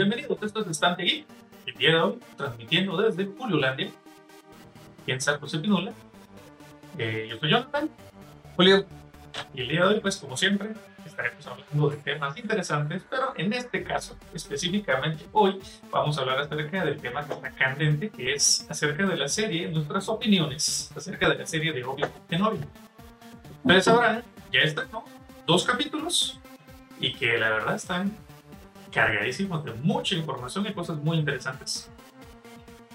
bienvenidos. Esto es Estante Geek. El día de hoy, transmitiendo desde Juliolandia. Quien sabe José Pinula. Eh, yo soy Jonathan. Julio, Y el día de hoy, pues como siempre, estaremos hablando de temas interesantes, pero en este caso, específicamente hoy, vamos a hablar acerca del tema que está candente, que es acerca de la serie, nuestras opiniones acerca de la serie de Obi-Wan Kenobi. Ustedes sabrán, ya estrenó dos capítulos y que la verdad están cargadísimos de mucha información y cosas muy interesantes.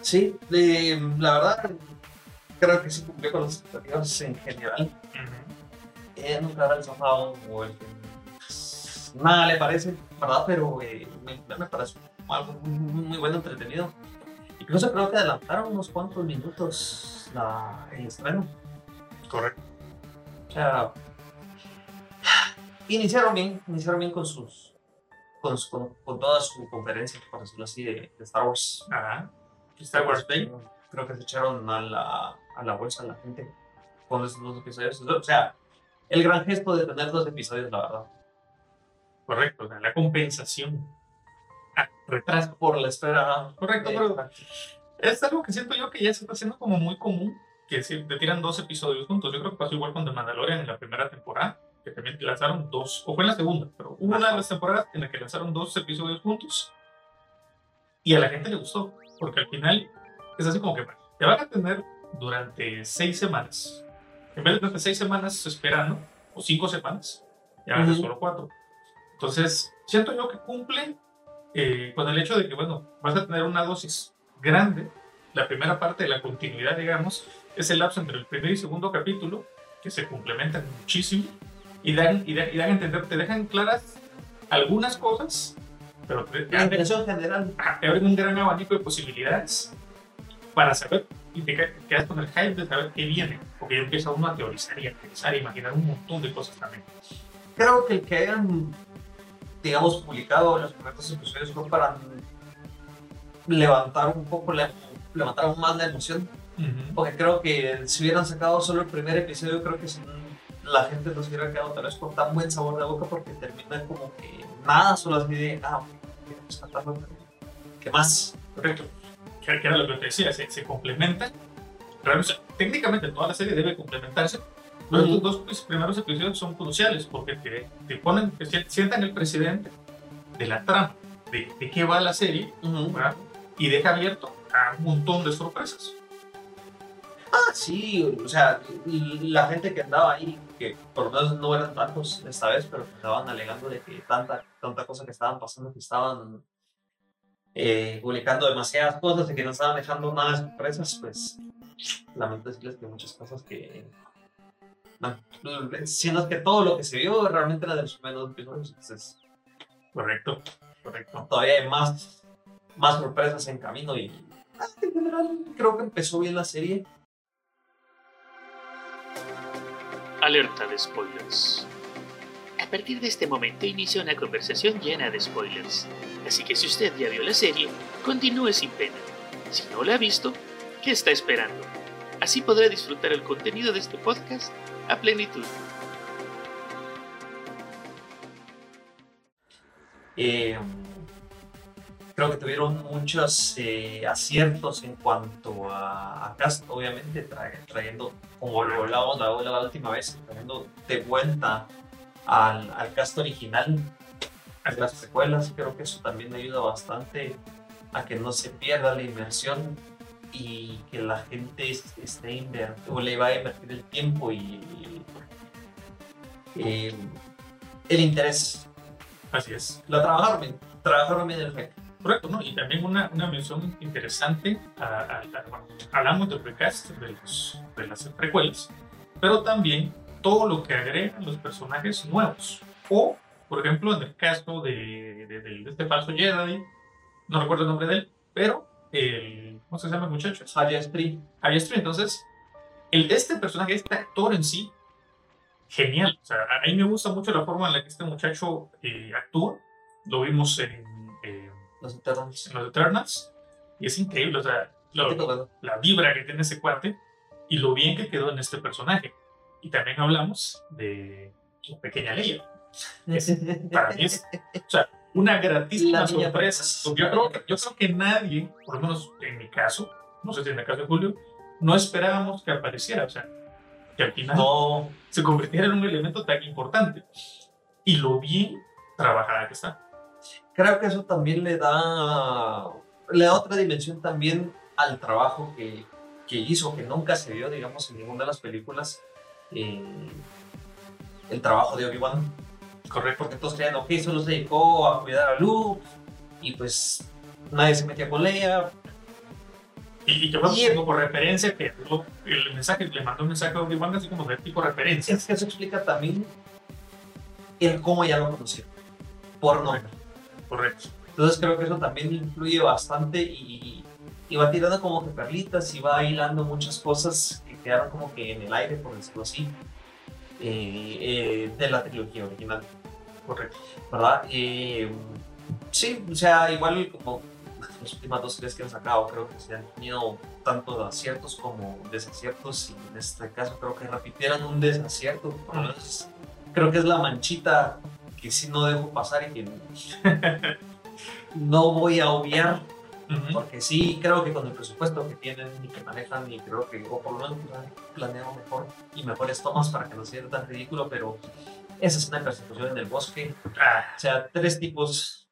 sí, de- la verdad, creo que sí cumplió con las expectativas en general. Eh, nunca habrá zafado o el que nada le parece, ¿verdad? Pero eh, me, me parece algo muy, muy bueno, entretenido. Incluso creo que adelantaron unos cuantos minutos la, el estreno. Correcto. O sea, iniciaron bien, iniciaron bien con sus. Con, con, con toda su conferencia, por decirlo así, de, de Star Wars. Ajá. Star Wars Day. Creo que se echaron a la, a la bolsa a la gente con esos dos episodios. O sea, el gran gesto de tener dos episodios, la verdad. Correcto, o sea, la compensación. Ah, retraso. Por la espera. Correcto, pero es algo que siento yo que ya se está haciendo como muy común, que si te tiran dos episodios juntos. Yo creo que pasó igual con The Mandalorian en la primera temporada, que también lanzaron dos, o fue en la segunda, pero hubo una de las temporadas en la que lanzaron dos episodios juntos y a la gente le gustó, porque al final es así como que te van a tener durante seis semanas. En vez de durante seis semanas esperando, o cinco semanas, ya van a ser Ujú. solo cuatro. Entonces, siento yo que cumple eh, con el hecho de que, bueno, vas a tener una dosis grande. La primera parte de la continuidad, digamos, es el lapso entre el primer y segundo capítulo, que se complementan muchísimo y dan, y dan, y dan a entender, te dejan claras algunas cosas, pero te, La impresión general. te abren un gran abanico de posibilidades para saber y te qued- quedas con el hype de saber qué viene, porque ya empieza uno a teorizar y a pensar y imaginar un montón de cosas también. Creo que el que hayan, digamos, publicado los primeros episodios fue para levantar un poco, levantar aún más la emoción. Porque creo que si hubieran sacado solo el primer episodio, creo que si la gente nos hubiera quedado tal vez con tan buen sabor de boca porque termina como que nada, solo así de, ah, ¿qué más? Correcto. Que, era lo que te decía, se, se complementan. Realmente, o sea, técnicamente toda la serie debe complementarse, pero estos dos pues, primeros episodios son cruciales porque te, te ponen, te sien- sientan el precedente de la trama, de, de qué va la serie, y deja abierto a un montón de sorpresas. Ah, sí, o sea, la gente que andaba ahí, que por lo menos no eran tantos esta vez, pero estaban alegando de que tanta, tanta cosa que estaban pasando, que estaban eh, publicando demasiadas cosas y que no estaban dejando nada de sorpresas, pues lamento decirles que muchas cosas que... No, siendo que todo lo que se vio realmente era de los primeros episodios, entonces Correcto, correcto. todavía hay más, más sorpresas en camino y ah, en general creo que empezó bien la serie. Alerta de spoilers. A partir de este momento inicia una conversación llena de spoilers. Así que si usted ya vio la serie, continúe sin pena. Si no la ha visto, ¿qué está esperando? Así podrá disfrutar el contenido de este podcast a plenitud. Eh, creo que tuvieron muchos eh, aciertos en cuanto a, a cast, obviamente, tra- trayendo, como lo hablábamos la, la última vez, trayendo de vuelta al, al cast original de las precuelas. Creo que eso también ayuda bastante a que no se pierda la inversión y que la gente es- esté inver- o le va a invertir el tiempo y eh, el interés. Así es. Lo trabajaron bien, trabajaron bien el rec. Correcto, ¿no? Y también una, una mención interesante, a, a- a- bueno, hablamos del recast de, los, de las precuelas, pero también todo lo que agregan los personajes nuevos. O, por ejemplo, en el caso de, de- de- este falso Jedi, no recuerdo el nombre de él, pero el, ¿cómo se llama el muchacho? Haya Spree. Javier Street. Entonces, el, este personaje, este actor en sí, genial. O sea, a a mí me gusta mucho la forma en la que este muchacho eh, actúa. Lo vimos en, eh, Los Eternals. en los Eternals. Y es increíble, o sea, lo- la vibra que tiene ese cuate y lo bien que quedó en este personaje. Y también hablamos de la pequeña Leia. Para mí es o sea, una gratísima sorpresa. Yo creo, yo creo que nadie, por lo menos en mi caso, no sé si en el caso de Julio, no esperábamos que apareciera. O sea, que al final No, se convirtiera en un elemento tan importante. Y lo bien trabajada que está. Creo que eso también le da, le da otra dimensión también al trabajo que, que hizo, que nunca se vio, digamos, en ninguna de las películas. eh, el trabajo de Obi-Wan. Correcto. Porque todos creían, ok, solo se dedicó a cuidar a Luke y pues nadie se metía con Leia. Y, y fue Y como por referencia que el mensaje, le mandó un mensaje a Obi-Wan así como de tipo referencia. Es que eso explica también el cómo ya lo conocieron. Por nombre. Correcto. Entonces creo que eso también influye bastante y, y va tirando como que perlitas y va hilando muchas cosas que quedaron como que en el aire, por decirlo así, eh, eh, de la trilogía original, Correcto. ¿verdad? Eh, sí, o sea, igual como las últimas dos tres que han sacado, creo que se han tenido tanto aciertos como desaciertos y en este caso creo que repitieron un desacierto, por lo menos creo que es la manchita que sí no dejo pasar y que no voy a obviar Ujú. porque sí creo que con el presupuesto que tienen y que manejan y creo que o por lo menos han planeado mejor y mejores tomas para que no sea tan ridículo pero esa es una persecución en el bosque. Ah, o sea tres tipos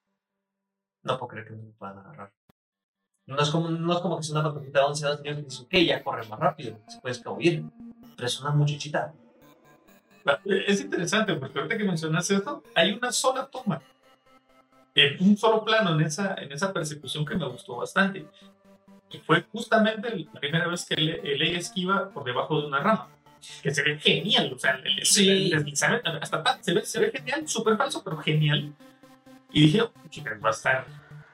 no puedo creer que no me puedan agarrar. No es como, no es como que sea una patrullita de 11 años que dice ok ya corre más rápido se puede escabuir pero es una muchachita Es interesante porque ahorita que mencionas esto, hay una sola toma, en un solo plano en esa, en esa persecución que me gustó bastante. Y fue justamente la primera vez que Le- Leia esquiva por debajo de una rama. Que se ve genial, o sea, el, Sí. el deslizamiento, hasta se ve, se ve genial, súper falso, pero genial. Y dije, oh, chicas, va a estar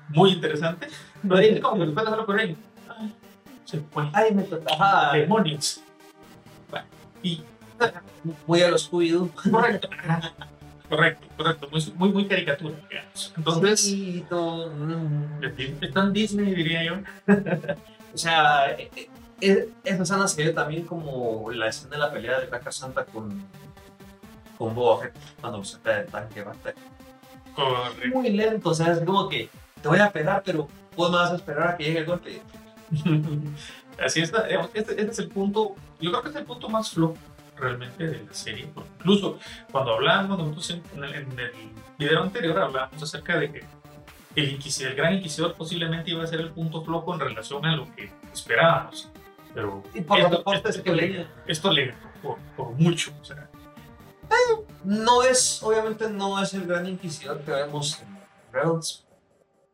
muy interesante. Lo dije como que después de verlo correr, ay, se fue. ay me tocaba Demonios. Bueno, y muy a los Scooby-Doo Correcto. Correcto, correcto. Muy, muy, muy caricatura, digamos. Entonces, Sí, todo, mm. está en Disney, diría yo. O sea, eh, eh, esa escena se ve también como la escena de la pelea de Black Santa con, con Boba Fett cuando se saca del tanque. ¿va? Correcto. Muy lento, o sea, es como que te voy a pegar, pero vos me vas a esperar a que llegue el golpe. Así está. digamos, Este, este es el punto, yo creo que es el punto más flojo realmente de la serie. porque Incluso cuando hablábamos nosotros en, en el, en el video anterior, hablábamos acerca de que el, inquisidor, el gran inquisidor posiblemente iba a ser el punto flojo en relación a lo que esperábamos. Pero Y por esto, reportes esto que le, esto le por, por mucho. O sea, no es, obviamente no es el gran inquisidor que vemos en Rebels,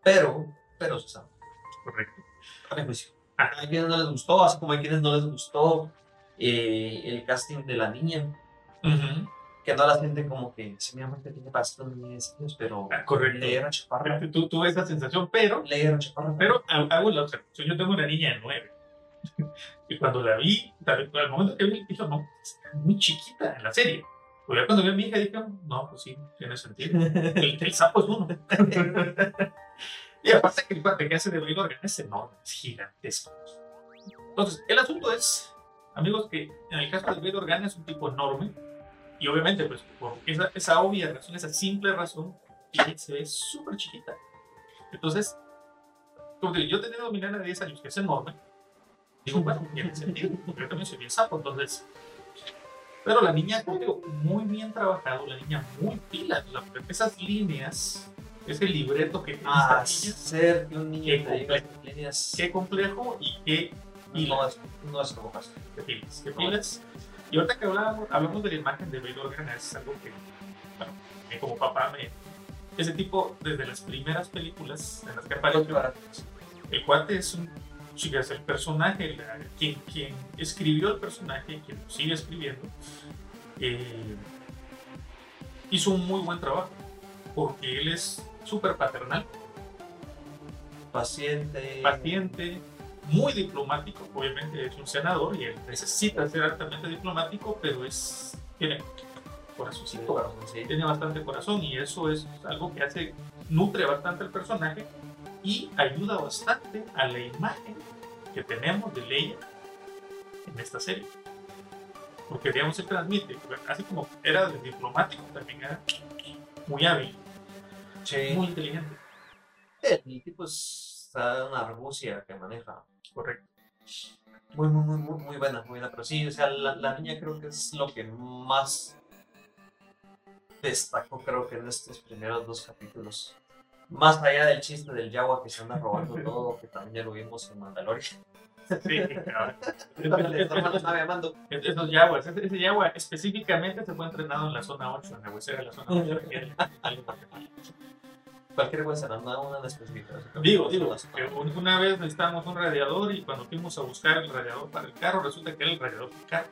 pero, pero se sabe, correcto. a mi juicio. Ah. Hay quienes no les gustó, así como hay quienes no les gustó eh, el casting de la niña. Ujú. que no la sienten como que sí, mi amor te tiene pasado ni 10 años, pero Ah, correcto. le era chaparra. Tú tuve esa sensación, pero, Le era chaparra. pero ha- hago la observación. Yo tengo una niña de nueve. Y cuando la vi, tal- al momento que vi, dije, no, está muy chiquita en la serie. Pero ya cuando vi a mi hija, dije, no, pues sí, tiene sentido. El, el sapo es uno. y aparte que el cuate que hace de Organ es enorme, es gigantesco. Entonces, el asunto es, amigos, que en el caso de Blade Organ es un tipo enorme. Y obviamente, pues, por esa, esa obvia razón, esa simple razón, se ve súper chiquita. Entonces, como te digo, yo teniendo mi nena de 10 años, que es enorme, digo, bueno, tiene sentido, yo también soy bien sapo, entonces. Pero la niña, como digo, muy bien trabajado, la niña muy pila, o sea, esas líneas, ese libreto que tiene niña, Hacer que un niño Qué líneas qué complejo y qué pila. no es, no es como pasa. ¿Qué pilas? ¿Qué pilas? Y ahorita que hablábamos, hablamos de la imagen de Blade Organ, es algo que, bueno, mí como papá me... Ese tipo, desde las primeras películas en las que apareció, el cuate es un... Chicas, el personaje, la- quien, quien escribió el personaje, quien lo sigue escribiendo, eh, hizo un muy buen trabajo, porque él es súper paternal, Paciente. paciente, muy diplomático, obviamente es un senador y él necesita ser altamente diplomático, pero es tiene corazoncito, Sí. tiene bastante corazón y eso es algo que hace, nutre bastante al personaje y ayuda bastante a la imagen que tenemos de Leia en esta serie. Porque digamos se transmite, así como era de diplomático, también era muy hábil, muy inteligente. El tipo está una argucia que maneja. Correcto. Muy, muy, muy, muy, muy buena, muy buena. Pero sí, o sea, la, la niña creo que es lo que más destacó, creo que en estos primeros dos capítulos. Más allá del chiste del Yagua que se anda robando todo, que también ya lo vimos en Mandalorian. Sí, claro. Esos yaguas, ese, ese yagua específicamente se fue entrenado en la zona 8, en la huesera de la zona 8. Cualquier cosa, no, no una en específico. Digo, digo, que un- una vez necesitábamos un radiador y cuando fuimos a buscar el radiador para el carro, resulta que era el radiador del carro.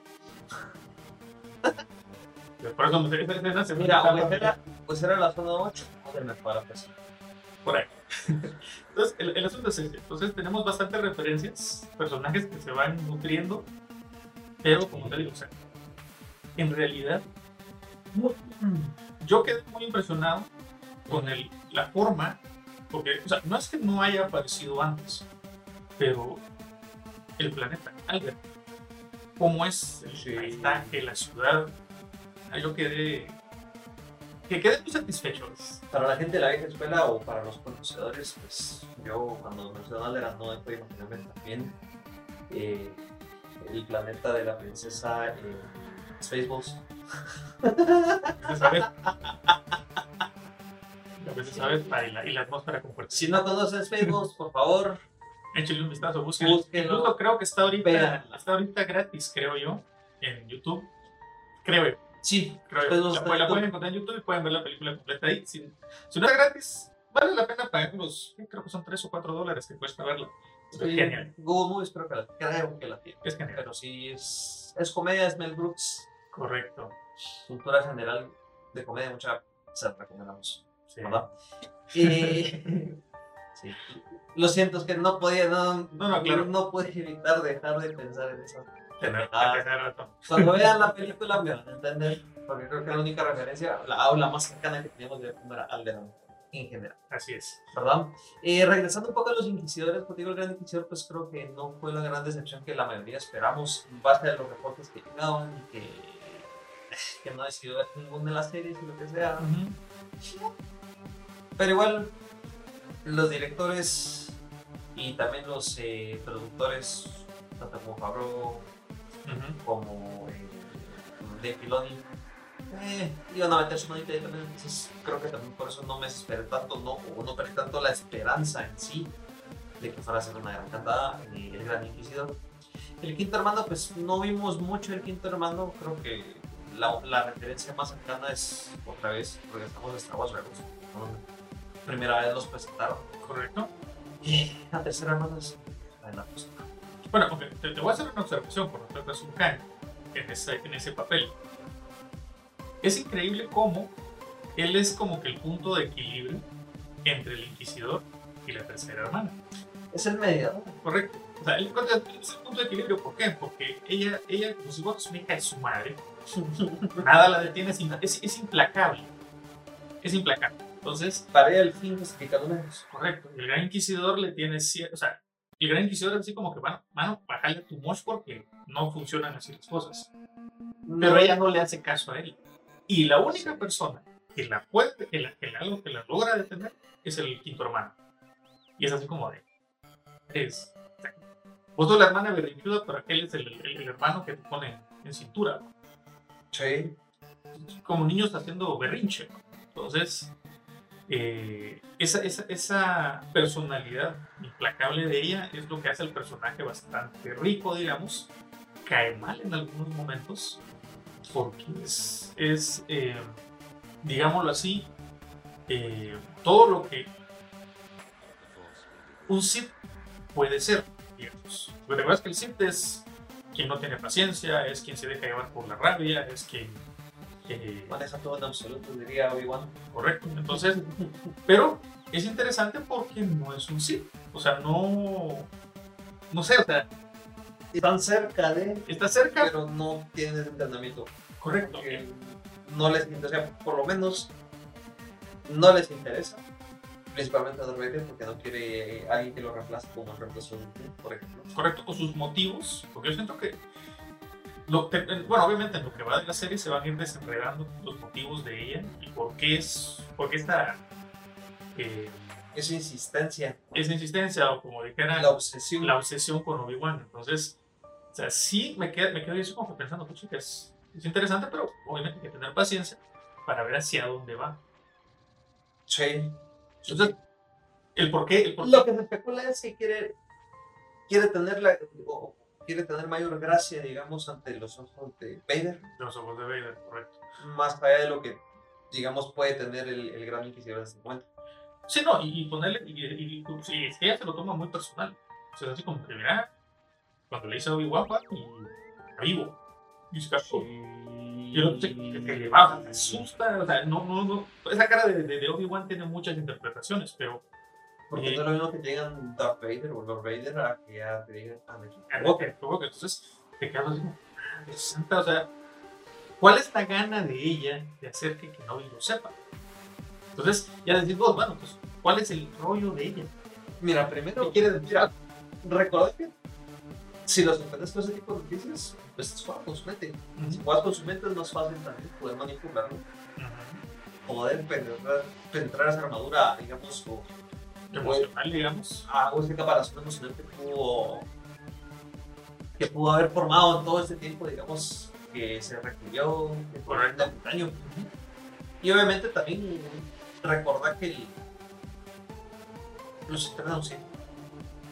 Por eso, esa- esa segunda Mira, pues era, pues era la zona 8, joder, para pues. por ahí. Entonces, el, el asunto es ese. Entonces, tenemos bastantes referencias, personajes que se van nutriendo, pero como te digo, o sea, en realidad, yo quedé muy impresionado con el, la forma, porque, o sea, no es que no haya aparecido antes, pero el planeta Alga, cómo es el Sí. paisaje, la ciudad, yo quedé, que quedé muy satisfecho. Para la gente de la vieja escuela o para los conocedores, pues yo cuando mencioné Alderan no puedo imaginarme también eh, el planeta de la princesa eh, Spaceballs. A veces sabes, y la, y la atmósfera compartida. Si no conocen Spaceballs, por favor, Échale un vistazo, búsquenlo. Búsquenlo. Incluso creo que está ahorita, Véanla. está ahorita gratis, creo yo, en YouTube. Creo yo. sí, Creo yo. Spaceballs La, está pueden encontrar en YouTube y pueden ver la película completa ahí. Si, si no es gratis, vale la pena pagar los, creo que son 3 o 4 dólares que cuesta verla. Sí, genial. Google Movies creo que la, creo que la tiene. Es genial. Pero sí es, es comedia, es Mel Brooks, Correcto. cultura general de comedia, mucha se la recomendamos. Sí. ¿verdad? Y, sí. Lo siento, es que no podía, no, No, no, claro. no pude evitar dejar de pensar en eso. Tener, Ah. Cuando vean la película me van a entender, porque creo que la única referencia, la aula más cercana que teníamos de era Alderan en general, Así es. ¿verdad? Y regresando un poco a los inquisidores, pues digo, el gran inquisidor, pues creo que no fue la gran decepción que la mayoría esperamos, en base a los reportes que llegaban y que, que no decidió ver ninguna de las series y lo que sea. Pero igual, los directores y también los eh, productores, tanto como Fabro Ujú. como eh, de Filoni, eh, iban a meter su manita ahí también. Entonces, creo que también por eso no me esperé tanto, no, o no perdí tanto la esperanza en sí de que fuera a ser una gran cantada el Gran Inquisidor. El quinto hermano, pues no vimos mucho el quinto hermano, creo que la, la referencia más cercana es otra vez, regresamos a Star Wars Rebels, primera vez los presentaron. Correcto. Y la tercera hermano es la de la cosa. Bueno, ok, te, te voy a hacer una observación con respecto a Sun Kang en ese, en ese papel. Es increíble cómo él es como que el punto de equilibrio entre el Inquisidor y la tercera hermana. Es el mediador. Correcto. O sea, él es el punto de equilibrio. ¿Por qué? Porque ella, ella como si fuera su hija de su madre, nada la detiene, es, es implacable. Es implacable. Entonces, Para ella el fin justifica los medios. Correcto. El gran inquisidor le tiene cierto. O sea, el gran inquisidor es así como que, bueno, mano, bájale tu mosh porque no funcionan así las cosas. Pero ella no le hace caso a él. Y la única persona que la puede, que la, que la, que la logra detener es el quinto hermano. Y es así como de. Es. Vos sos la hermana berrinchuda, pero aquel es el, el- el hermano que te pone en cintura. Sí. como niños haciendo berrinche. ¿no? Entonces, eh, esa, esa, personalidad implacable de ella es lo que hace al personaje bastante rico, digamos. Cae mal en algunos momentos, porque es, es eh, digámoslo así, eh, todo lo que un Sith puede ser, digamos. Pero recuerdas que el Sith es quien no tiene paciencia, es quien se deja llevar por la rabia, es quien... eh, Maneja todo en absoluto, diría Obi-Wan. Correcto. Entonces, pero es interesante porque no es un sí. O sea, no. No sé, o sea, Están cerca de, está cerca. pero no tienen ese entrenamiento. Correcto. Porque no les interesa, por lo menos no les interesa Principalmente a Darth porque no quiere alguien que lo reemplace como el reemplazo por ejemplo. correcto, con sus motivos, porque yo siento que, lo, bueno, obviamente en lo que va de la serie se van a ir desenredando los motivos de ella y por qué es, por qué esta, eh, Esa insistencia, esa insistencia o como dijera, la obsesión. la obsesión con Obi-Wan. Entonces, o sea, sí me quedo, me quedo yo como pensando, que es, es interesante, pero obviamente hay que tener paciencia para ver hacia dónde va. Sí. Entonces, el por qué, el por qué. Lo que se especula es que quiere, quiere tener la, o quiere tener mayor gracia, digamos, ante los ojos de Vader, de los ojos de Vader, correcto. más allá de lo que, digamos, puede tener el, el gran inquisidor en ese momento. Sí, no, y, y ponerle, y, y- y- sí, es que ella se lo toma muy personal. O sea, así como que, mira, cuando le dice a Obi-Wan, está vivo. Y se casó. Y se- que, le se asusta. O sea, no, no, no. Esa cara de, de, de Obi-Wan tiene muchas interpretaciones, pero. Porque eh, no es lo mismo que llegan Darth Vader o Lord Vader a que ya te digan "Ah, Anakin Skywalker. que entonces te quedas así "Madre santa", o sea, ¿cuál es la gana de ella de hacer que Kenobi lo sepa? Entonces, ya decís vos, bueno, pues, ¿cuál es el rollo de ella? Mira, primero quiere mira, recordad que si lo sorprendes con ese tipo de noticias, pues es jugar con su mente. Si juegas con su mente es más fácil también poder manipularlo, poder penetrar, penetrar esa armadura, digamos, o Emocional, digamos. a o ese caparazón emocional que pudo, que pudo haber formado en todo este tiempo, digamos, que se fue Correcto. un año. Y obviamente también recordar que el, los estrenos sí,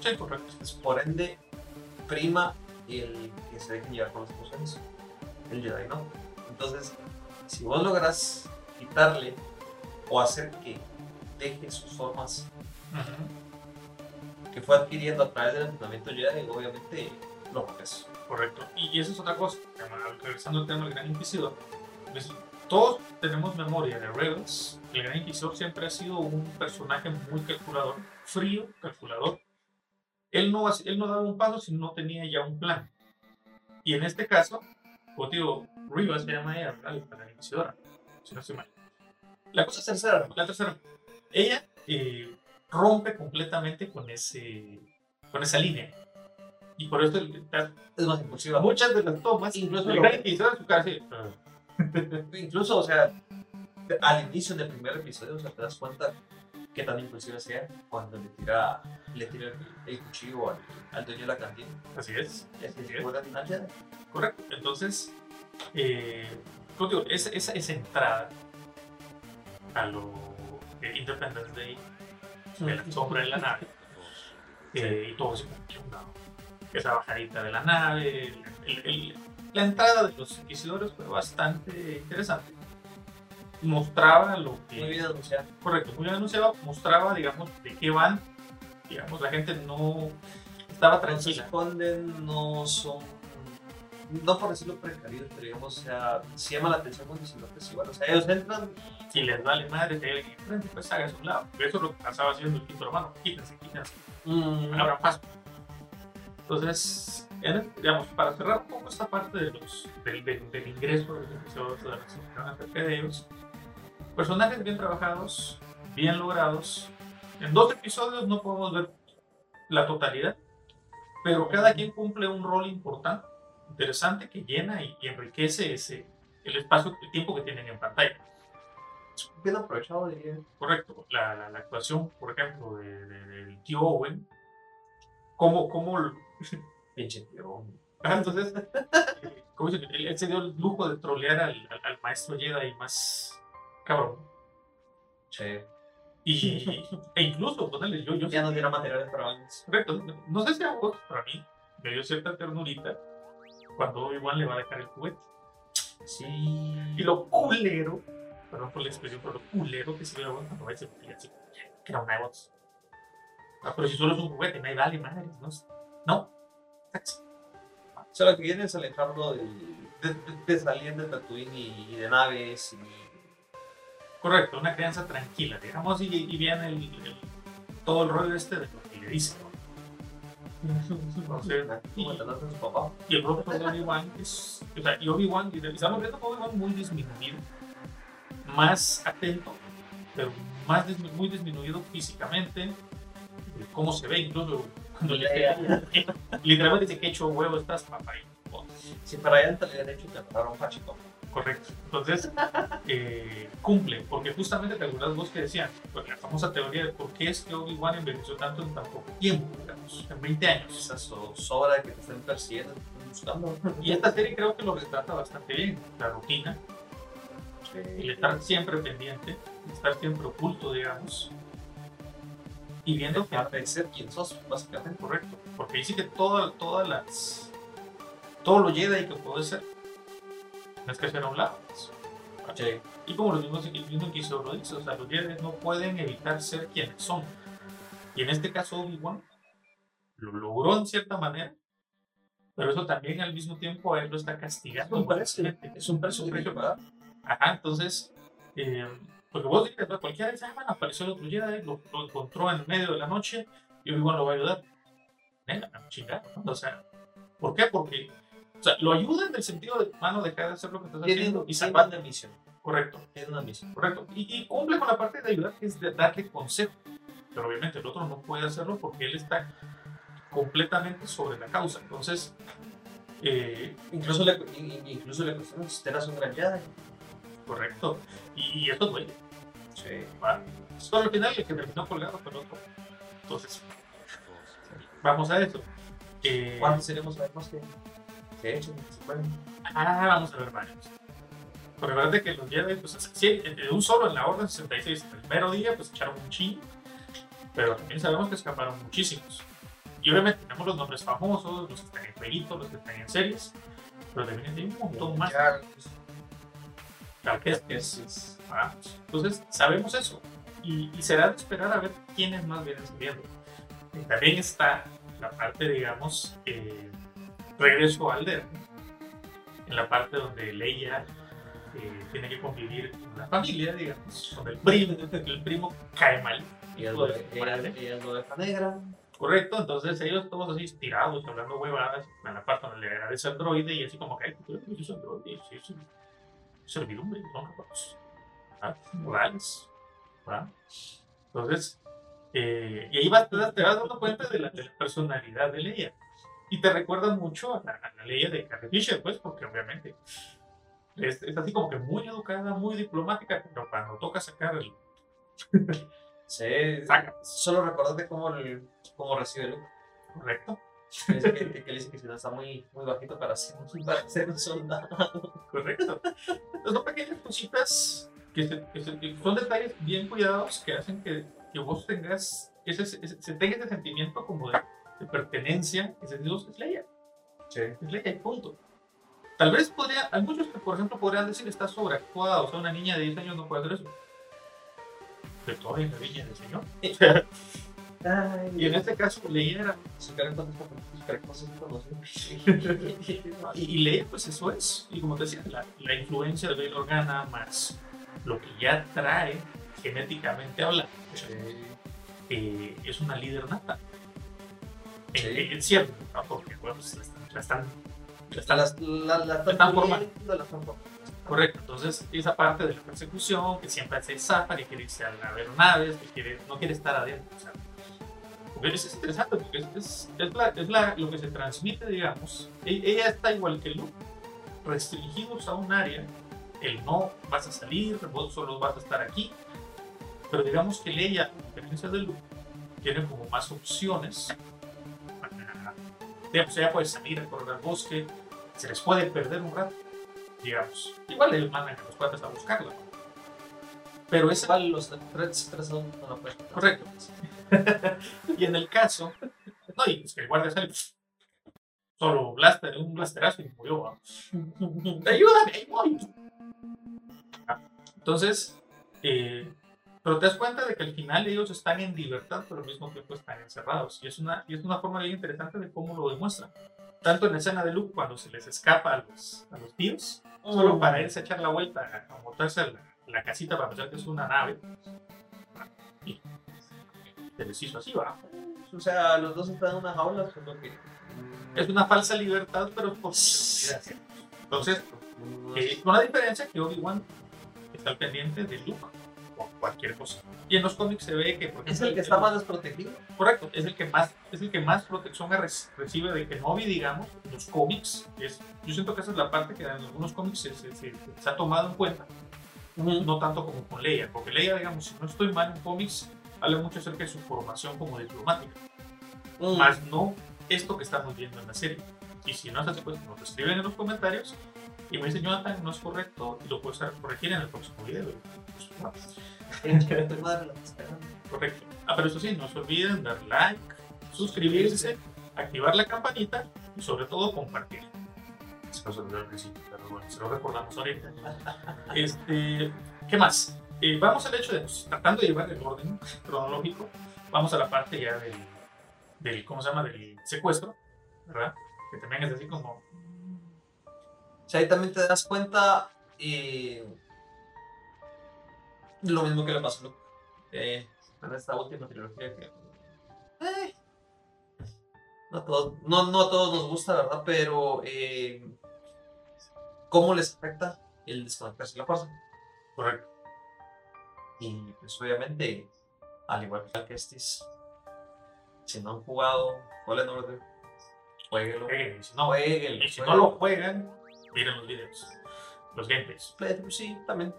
Sí, correcto. por ende prima el que se dejen llevar con las emociones. El Jedi no. Entonces, si vos logras quitarle o hacer que deje sus formas que fue adquiriendo a través del entrenamiento Jedi, obviamente lo rompes. Correcto. Y eso es otra cosa. Regresando al tema del Gran Inquisidor. pues, todos tenemos memoria de Rebels. El Gran Inquisidor siempre ha sido un personaje muy calculador, frío, calculador. Él no, él no daba un paso si no tenía ya un plan. Y en este caso, como te digo, Rivas se llama ella, ¿verdad? La Gran Inquisidora. Si no estoy mal. La cosa Esa tercera, la tercera. Ella eh, rompe completamente con, ese, con esa línea. Y por eso es más impulsiva. muchas de las tomas, Incluso lo- en su cara "Ah". Incluso, o sea, al inicio del primer episodio, o sea, te das cuenta qué tan impulsiva sea cuando le tira, le tira el, el cuchillo al, al dueño de la cantina. Así es, es. al Jedi. correcto. Entonces, eh, esa, esa, esa entrada a lo de Independence Day, la sombra de la nave, eh, y todo que, wow, esa bajadita de la nave, el- el- el- la entrada de los inquisidores fue bastante interesante. Mostraba lo que... Muy bien anunciado. Correcto, muy bien anunciado, mostraba, digamos, de qué van. Digamos, la gente no estaba se tranquila. esconden, no son. No por decirlo precavidos, pero digamos, o sea, si llama la atención cuando se nota igual. O sea, ellos entran, Si les vale madre, te alguien enfrente, pues haga a su lado. Eso es lo que pasaba haciendo el quinto hermano. Quítense, quítense. mm, Abran paso. Entonces, en- digamos, para cerrar un poco esta parte de los, del, del, del ingreso de los de la de ellos, personajes bien trabajados, bien logrados. En dos episodios no podemos ver la totalidad, pero cada quien cumple un rol importante, interesante, que llena y, y enriquece ese, el espacio, el tiempo que tienen en pantalla. bien aprovechado, diría. Correcto. La, la, la actuación, por ejemplo, de, de- del tío Owen, cómo, cómo Pinche tío. Ah, entonces, ¿cómo dice? Él, él se dio el lujo de trolear al, al, al maestro Jedi más cabrón. Che. Y, e incluso, ponele, yo, yo Ya no tiene materiales para baños. correcto, no sé si a vos, para mí, me dio cierta ternurita cuando igual le va a dejar el juguete. Sí. Y lo culero, perdón por la expresión, pero lo culero que se ve cuando va y se pilla así, que era una bots. Ah, pero si solo es un juguete, no hay vale madres, ¿no? No. Taxi. O sea, lo que viene es alejarlo de, de, de salir de Tatooine y, y de naves y Correcto, una crianza tranquila, digamos, y, y bien el, el- todo el rollo este de lo que le dice. ¿no? Y, su papá. y el de Obi-Wan es. O sea, y Obi-Wan, estamos viendo a Obi-Wan muy disminuido, más atento, pero más dismi- muy disminuido físicamente, eh, cómo se ve incluso cuando le literalmente dice que hecho huevo estás papá y, oh, Si para allá te le habían hecho te agarraron Pachito. Correcto entonces eh, cumple porque justamente te acuerdas vos que decían pues, la famosa teoría de por qué es que Obi-Wan envejeció tanto en tan poco tiempo digamos en 20 años Esa so- sobra de que te estén persiguiendo, buscando. y esta serie creo que lo retrata bastante bien la rutina el estar siempre pendiente el estar siempre oculto digamos y viendo que de ser quien sos, básicamente. Correcto, porque dice que toda- todas las. Todo lo Jedi que puede ser, tienes que hacer a un lado. Sí. Y como los mismos, el mismo Inquisidor lo dice, o sea, los Jedi no pueden evitar ser quienes son. Y en este caso, Obi-Wan lo logró en cierta manera, pero eso también al mismo tiempo a él lo está Es castigando. un precio, es un precio que que pagar. Ajá, entonces, eh, porque vos dices, ¿no? cualquiera dice, ah, bueno, apareció el otro Jedi, lo, lo encontró en medio de la noche y Obi-Wan lo va a ayudar. Venga, no, chingada, ¿no? O sea, ¿por qué? Porque, o sea, lo ayuda en el sentido de, mano, dejar de hacer lo que estás haciendo y salvar. una misión. Correcto, Tiene una misión. correcto. Y, y cumple con la parte de ayudar, que es de darle consejo. Pero obviamente el otro no puede hacerlo porque él está completamente sobre la causa. Entonces, eh, Incluso le, in- incluso le cuestionan si un gran Jedi. correcto. Y, y esto duele. Sí. Va. Solo al final el que terminó colgado fue el otro. Entonces, vamos a eso. Eh, ¿Cuántos seremos más que echen? Se pueden. ah, vamos a ver varios. Pero recuerda que los Jedi, pues, sí, de un solo en la Orden 66, el primer día, pues echaron un chingo. Pero también sabemos que escaparon muchísimos. Y obviamente tenemos los nombres famosos, los que están en jueguitos, los que están en series. Pero también hay un montón más. Ya, pues, Tal que es- es- es- Ah, Entonces, sabemos eso. Y, y será de esperar a ver quiénes más vienen saliendo. También está la parte, digamos, eh, regreso al Alder. En la parte donde Leia eh, tiene que convivir con la familia, digamos, con el primo, el primo cae mal. Ella es lo de de- madre. ella- ella es lo de oveja negra. Correcto, entonces ellos todos así tirados, hablando huevadas, en la parte donde le agradece al droide y así como que, tú eres un droide, sí, sí, servidumbre, no capaz. Ah, Morales. ¿verdad? Entonces, eh, y ahí vas, te, das- te vas dando cuenta de la, de la personalidad de Leia. Y te recuerda mucho a la, a la Leia de Carrie Fisher, pues, porque obviamente es, es así como que muy educada, muy diplomática, pero cuando toca sacar el. Sí, Saca. solo recordate cómo, el- cómo recibe Luke. Correcto. Que que, que le dice que si no está muy, muy bajito para ser, para ser un soldado. Correcto. Entonces, son pequeñas cositas que, se- que se- son detalles bien cuidados que hacen que, que vos tengas ese, ese- se tenga ese sentimiento como de, de pertenencia, que se dice, es Leia, Sí. es Leia y punto. Tal vez podría, hay muchos que, por ejemplo, podrían decir está sobreactuada, o sea, una niña de 10 años no puede hacer eso. Pero todavía es la niña del señor. y en este caso, Leia era Se caen cosas Y, y Leia, pues eso es. Y como te decía, la, la influencia de Bail Organa más lo que ya trae genéticamente hablando, eh, es una líder nata. Sí. En cierto, ¿no? porque bueno, pues, la están, la están- la la, la, están formando. correcto. Entonces, esa parte de la persecución, que siempre hace zafa, que quiere irse a la aeronaves, que quiere, no quiere estar adentro. o sea, porque es, es interesante, porque es, es, es la, es la- lo que se transmite, digamos. E- Ella está igual que Luke, restringidos a un área, el no vas a salir, vos solo vas a estar aquí. Pero digamos que Leia, a diferencia de Luke, tiene como más opciones. Para- Digamos, ella puede salir a correr al bosque, se les puede perder un rato, digamos. Igual ellos mandan a los cuates a buscarla. Pero es Igual los threads tres no no lo pueden. Correcto. y en el caso, no, y pues que el guardia sale solo blaster, un blasterazo y murió. ¿va? Ayúdame, ahí voy. Ah, Entonces, eh, pero te das cuenta de que al final ellos están en libertad, pero al mismo tiempo están encerrados. Y es una, y es una forma bien interesante de cómo lo demuestran. Tanto en la escena de Luke, cuando se les escapa a los, a los tíos, solo para irse a echar la vuelta, a, montarse a la, la casita para pensar que es una nave. Y se les hizo así, va. O sea, los dos están en una jaula, solo que. Es una falsa libertad, pero por. Entonces, eh, con la diferencia que Obi-Wan está al pendiente de Luke cualquier cosa. Y en los cómics se ve que... Es el que está más desprotegido. Correcto, es el que más, es el que más protección re- recibe de Kenobi, digamos, en los cómics. Es, yo siento que esa es la parte que en algunos cómics se, se- se- se ha tomado en cuenta, no tanto como con Leia, porque Leia, digamos, si no estoy mal en cómics, habla mucho acerca de su formación como diplomática, Mm. más no esto que estamos viendo en la serie. Y si no es así, pues nos lo escriben en los comentarios y me dicen, Jonathan, no es correcto y lo puedes corregir en el próximo video. Pues, esperando. Correcto. Ah, pero eso sí, no se olviden dar like, suscribirse, activar la campanita y sobre todo compartir. Se nos olvidó al principio, pero bueno, se lo recordamos ahorita. Este, ¿Qué más? Eh, vamos al hecho de, pues, tratando de llevar el orden cronológico, vamos a la parte ya del, del ¿cómo se llama? Del secuestro, ¿verdad? Que también es así como... Sea, ahí también te das cuenta eh, lo mismo que le pasó a Luke, eh, en esta última trilogía que eh, no, a todos, no, no a todos nos gusta, ¿verdad? Pero eh, cómo les afecta el desconectarse de la fuerza. Correcto. Y pues obviamente, al igual que Estis, si no han jugado Fallen Order, jueguelo. Eh, y si no, Jueguelo, y si no jueguelo. lo juegan, miren los videos, los gameplays. Sí, también.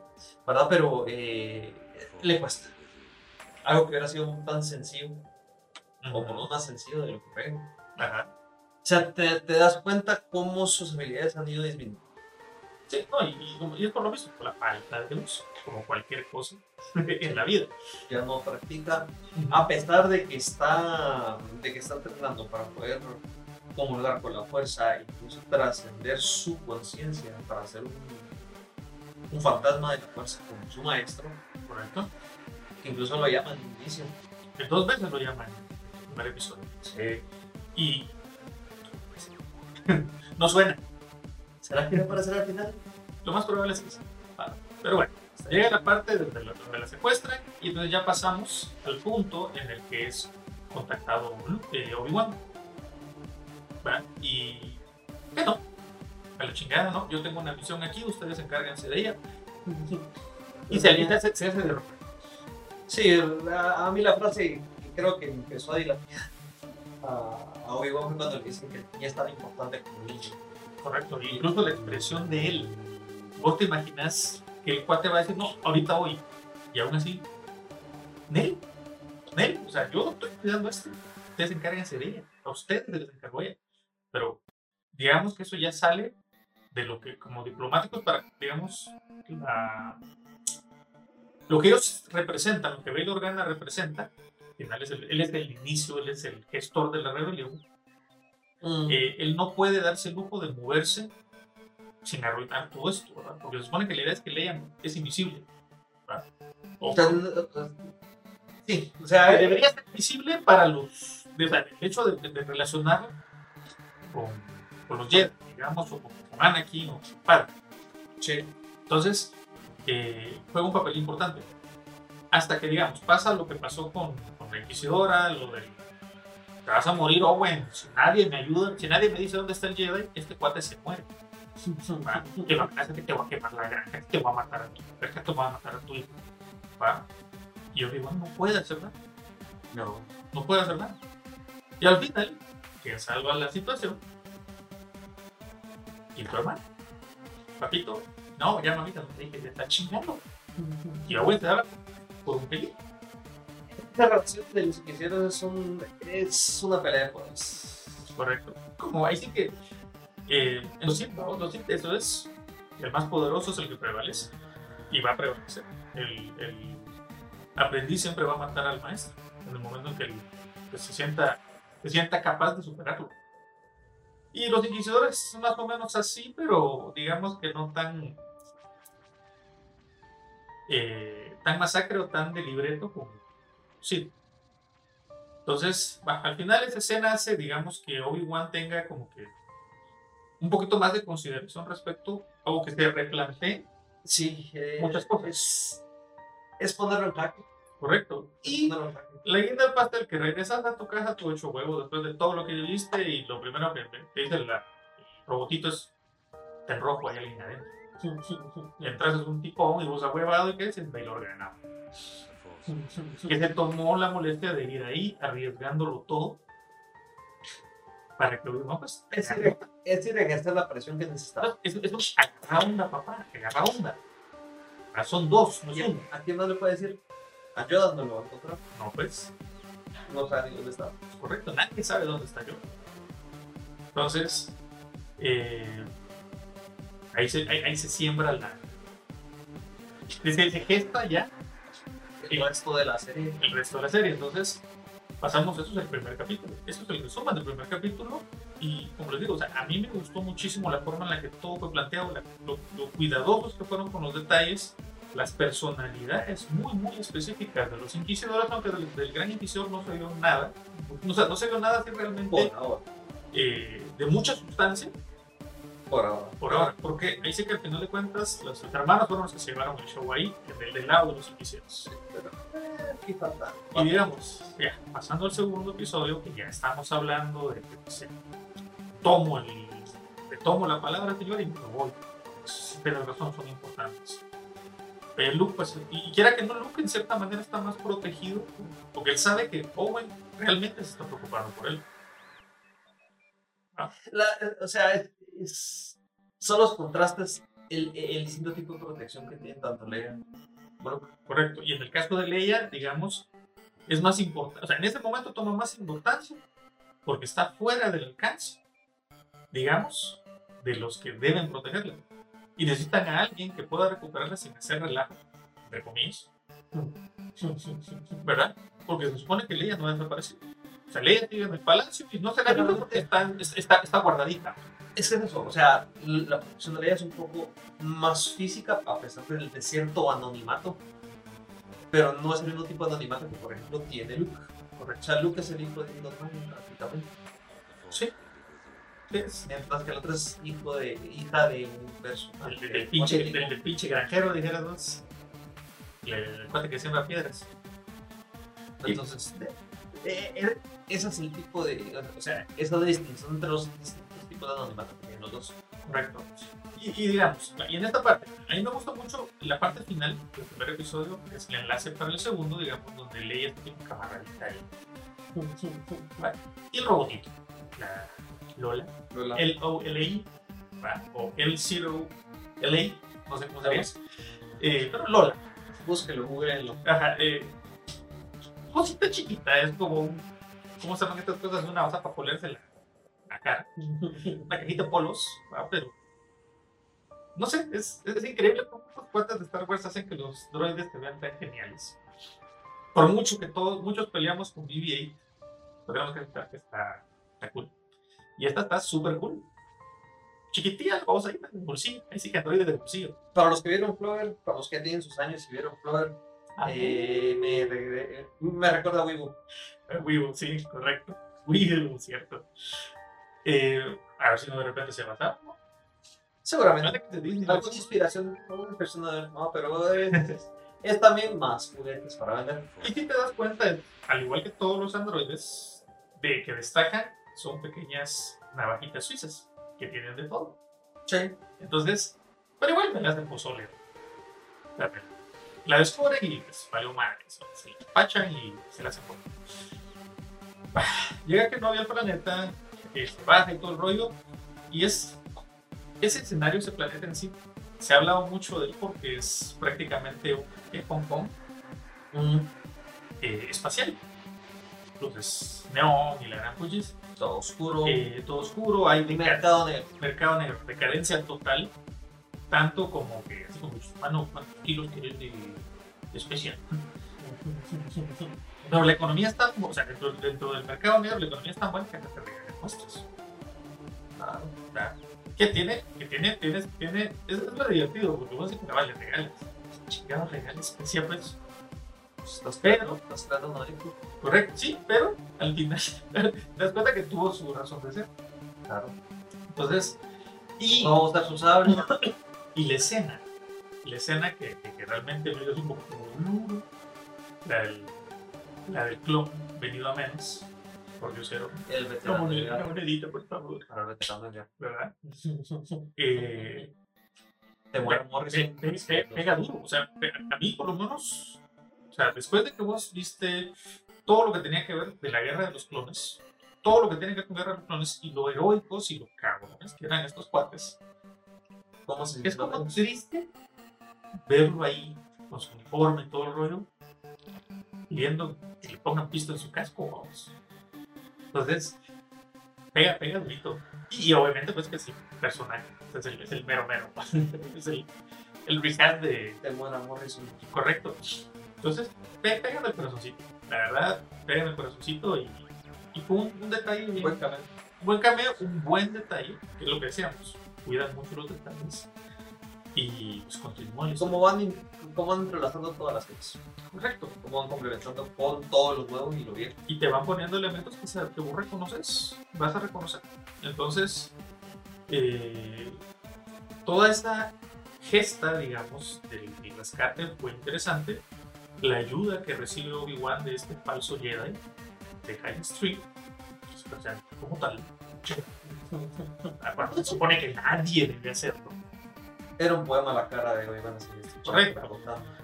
¿Verdad? Pero eh, le cuesta. Algo que hubiera sido tan sencillo, o por lo más sencillo de lo que juego. Ajá. O sea, te, te das cuenta cómo sus habilidades han ido disminuyendo. Sí, no, y, y y es por lo mismo, por la falta de luz, como cualquier cosa en la vida. Ya no practica, a pesar de que está, de que está entrenando para poder comulgar con la fuerza, incluso trascender su conciencia para ser un, un fantasma de la fuerza como su maestro, ¿Correcto? que incluso lo llaman inicio. Dos veces lo llaman en el primer episodio. Y. no suena. ¿Será que va a aparecer al final? Lo más probable es que sí. Ah, Pero bueno, llega la parte donde la, donde la secuestran y entonces ya pasamos al punto en el que es contactado eh, Obi-Wan. Y. Que no. A la chingada, ¿no? Yo tengo una misión aquí, ustedes encárguense de ella. Y se, y se, se hace de ropa. Sí, a, a mí la frase creo que empezó a dilatar a, a Obi-Wan cuando le dicen que ya es tan importante como niño. Correcto, incluso la expresión de él. Vos te imaginas que el cuate va a decir, no, ahorita voy. Y aún así, Nel, Nel, o sea, yo estoy cuidando esto. Ustedes encárguense de ella. A ustedes les encargó ella. Pero digamos que eso ya sale de lo que, como diplomáticos, para, digamos, la- lo que ellos representan, lo que Bail Organa representa, al final es el- él es el inicio, él es el gestor de la rebelión eh, él no puede darse el lujo de moverse sin arruinar todo esto, ¿verdad? Porque se supone que la idea es que Leia es invisible. O, sí, o sea, debería ser invisible para los. de- el hecho de, de- de relacionarla con, con los Jedi, digamos, o con, con Anakin o con Padre. sí. Entonces, eh, juega un papel importante. Hasta que, digamos, pasa lo que pasó con, con la Inquisidora, lo del. Te vas a morir, Owen. Si nadie me ayuda, si nadie me dice dónde está el Jedi, este cuate se muere. ¿va? Que lo amenaza que te va a quemar la granja, que te va a matar a tu que te va a matar a tu hijo. ¿va? Y Obi-Wan no puede hacer nada. No. No puede hacer nada. Y al final, quien salva la situación, y tu hermano. Papito, no, ya mamita, no te dije, te está chingando. Y Owen te daba por un pelín. La relación de los inquisitorios es, un, es una pelea de poderes. Correcto. Como ahí sí que. Eh, en los Sith, ¿no? Los Sith, eso es. El más poderoso es el que prevalece. Y va a prevalecer. El, el aprendiz siempre va a matar al maestro. En el momento en que, el- que se, sienta, se sienta capaz de superarlo. Y los inquisidores más o menos así, pero digamos que no tan. eh, tan masacre o tan de libreto como Sith. Entonces, al final esa escena hace, digamos, que Obi-Wan tenga como que un poquito más de consideración respecto o que se replantee, Sí, eh, Muchas cosas. Es, es ponerlo en jaque. Correcto. Y la guinda del pastel, que regresas a tu casa, tu hecho huevo después de todo lo que viste y lo primero que te dice la- el robotito es, te rojo, hay alguien adentro. Y entras es un tipón y vos huevado y que es el Bail Organa. Que se tomó la molestia de ir ahí arriesgándolo todo para que no pues es decir, es decir, esta es la presión que necesitaba. Es, es un agarra onda, papá, agarra onda. Ah, son dos, no es uno. ¿A quién más le puede decir? ¿A Yoda no lo va a encontrar? No, pues. No sabe dónde está. Correcto, nadie sabe dónde está yo. Entonces, eh, ahí, se, ahí, ahí, se siembra la. Desde se gesta ya el resto de la serie. El resto de la serie. Entonces, pasamos, eso es el primer capítulo. Eso es el resumen del primer capítulo. Y como les digo, o sea, a mí me gustó muchísimo la forma en la que todo fue planteado, la, lo, lo, cuidadosos que fueron con los detalles, las personalidades muy, muy específicas de los inquisidores, aunque del, del gran inquisidor no se vio nada. O sea, no se vio nada así realmente eh, de mucha sustancia. Por ahora. Por ahora. Porque ahí sí que al final de cuentas, los hermanos fueron los que se llevaron el show ahí, en el del lado de los inquisidores. Eh. Y digamos, ya, pasando al segundo episodio, que ya estamos hablando de que pues, tomo, el, tomo la palabra señor y me voy. Pero las razones son importantes. Pero Luke, pues, y quiera que no, Luke en cierta manera está más protegido, porque él sabe que Owen realmente se está preocupando por él. Ah. La, o sea, es, es, son los contrastes, el, el, distinto tipo de protección que tienen tanto Leia bueno, correcto. Y en el caso de Leia, digamos, es más importante, o sea, en este momento toma más importancia porque está fuera del alcance, digamos, de los que deben protegerla. Y necesitan a alguien que pueda recuperarla sin hacer relajo, entre comillas. ¿Verdad? Porque se supone que Leia no ha desaparecido. O sea, Leia sigue en el palacio y no se la visto porque está, está, está guardadita. Es que es eso, o sea, la protección de Leia es un poco más física a pesar del de cierto anonimato, pero no es el mismo tipo de anonimato que, por ejemplo, tiene Luke. Correcto. O sea, Luke es el hijo de Norman, prácticamente. Sí. Mientras que el otro es hijo de, hija de un personaje. Del, del, pinche, del, del pinche granjero, dijéramos. El cuate que siembra piedras. Entonces, eh, eh, ese es el tipo de. O sea, esa distinción entre los distintos tipos de anonimato que tienen los dos. Correcto. Y, y, digamos, y en esta parte, a mí me gusta mucho la parte final del primer episodio, que es el enlace para el segundo, digamos, donde Leia tiene un. ¿vale? Y el robotito, la Lola, Lola. el OLA, ¿vale? o el Zero LA, no sé cómo se llama, eh, pero Lola. Búsquelo, googleenlo. Ajá, eh, cosita chiquita, es como un, ¿cómo se llaman estas cosas? Una base para ponerse la, la cara, una cajita de polos, ¿verdad? pero no sé, es, es increíble cómo los cuates de Star Wars hacen que los droides te vean tan geniales. Por mucho que todos, muchos peleamos con BB-8, podríamos aceptar que está, está cool. Y esta está súper cool. Chiquitilla, vamos ahí en el bolsillo, ahí sí que androide de bolsillo. Para los que vieron Flower, para los que tienen sus años y vieron Flower, eh, me, me, recuerda a Weeble. Weeble, sí, correcto. Weeble, cierto. Eh, a ver si no de repente se va Seguramente. Alguna inspiración, alguna persona, no, pero es, es, también más juguetes para vender. Y si te das cuenta, al igual que todos los androides, de que destacan son pequeñas navajitas suizas que tienen de todo. Sí. Entonces, pero igual me las de pozole. La, la descubren y pues vale madre. Se la pachan y se las hacen Llega que no había el planeta, este, baja y todo el rollo, y es ese escenario, ese planeta en sí, se ha hablado mucho de él porque es prácticamente un Hong Kong un, eh, espacial. Entonces, neón y la gran puyes. Todo oscuro. Eh, todo oscuro, hay mercado negro. Mercado negro, decadencia total. Tanto como que, así como, mano, ¿cuántos kilos quieres de, de especial? Pero la economía está, o sea, dentro, dentro, del mercado negro, la economía está buena que te regalan impuestos. Claro, claro que tiene, que tiene, tiene, tiene, es, es lo divertido, porque vos decís, vale, regales, chingados regales, siempre es, estás pero, estás tratando de correcto, sí, pero al final te das cuenta que tuvo su razón de ser, claro, entonces, y, no vamos a su sable, y la escena, la escena que, que, que realmente me dio un poco como la del, la del clon venido a menos, por Diosero. El veterano. Una monedita, por favor. Para el veterano ya. ¿Verdad? eh, Temuera Pe- Morrison. pe- pe- pega duro. O sea, a mí por lo menos, o sea, después de que vos viste todo lo que tenía que ver de la guerra de los clones, todo lo que tiene que ver con guerra de los clones y lo heroicos y lo cabrones que eran estos cuates, ¿Cómo se es como triste verlo ahí con su uniforme y todo el rollo, viendo que le pongan pista en su casco, vamos. Entonces, pega, pega durito. Y, y obviamente, pues que es el personaje, es el, es el mero mero, es el, el de Temuera Morrison. correcto. Entonces, pe, pega en el corazoncito, la verdad, pega en el corazoncito y, y fue un, un detalle bien, Buen cameo. un buen cameo, un buen detalle, que es lo que decíamos, cuidan mucho los detalles y pues continúa la historia. ¿Cómo van, cómo van entrelazando todas las cosas? Correcto. ¿Cómo van complementando con todo lo nuevo y lo viejo? Y te van poniendo elementos que, se- que vos reconoces, vas a reconocer. Entonces, eh, toda esta gesta, digamos, del, del rescate fue interesante. La ayuda que recibe Obi-Wan de este falso Jedi de High Street, pues, o sea, como tal. Aparte, se supone que nadie debe hacerlo. Era un poema a la cara de Obi-Wan. Correcto.